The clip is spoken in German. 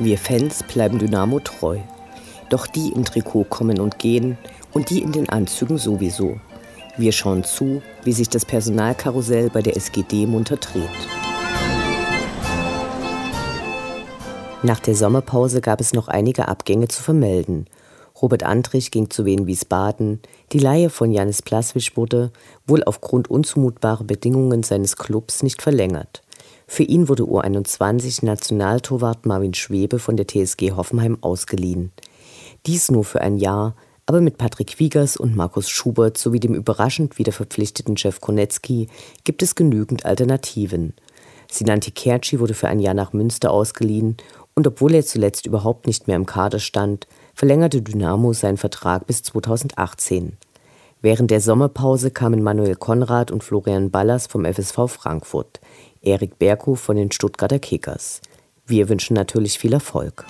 Wir Fans bleiben Dynamo treu. Doch die im Trikot kommen und gehen und die in den Anzügen sowieso. Wir schauen zu, wie sich das Personalkarussell bei der SGD munter dreht. Nach der Sommerpause gab es noch einige Abgänge zu vermelden. Robert Andrich ging zu Wien Wiesbaden. Die Leihe von Janis Plaswitsch wurde, wohl aufgrund unzumutbarer Bedingungen seines Clubs, nicht verlängert. Für ihn wurde U21 Nationaltorwart Marvin Schwebe von der TSG Hoffenheim ausgeliehen. Dies nur für ein Jahr, aber mit Patrick Wiegers und Markus Schubert sowie dem überraschend wieder verpflichteten Chef Konetzki gibt es genügend Alternativen. Sinanti Kerci wurde für ein Jahr nach Münster ausgeliehen und obwohl er zuletzt überhaupt nicht mehr im Kader stand, verlängerte Dynamo seinen Vertrag bis 2018. Während der Sommerpause kamen Manuel Konrad und Florian Ballas vom FSV Frankfurt, Erik Berghoff von den Stuttgarter Kickers. Wir wünschen natürlich viel Erfolg.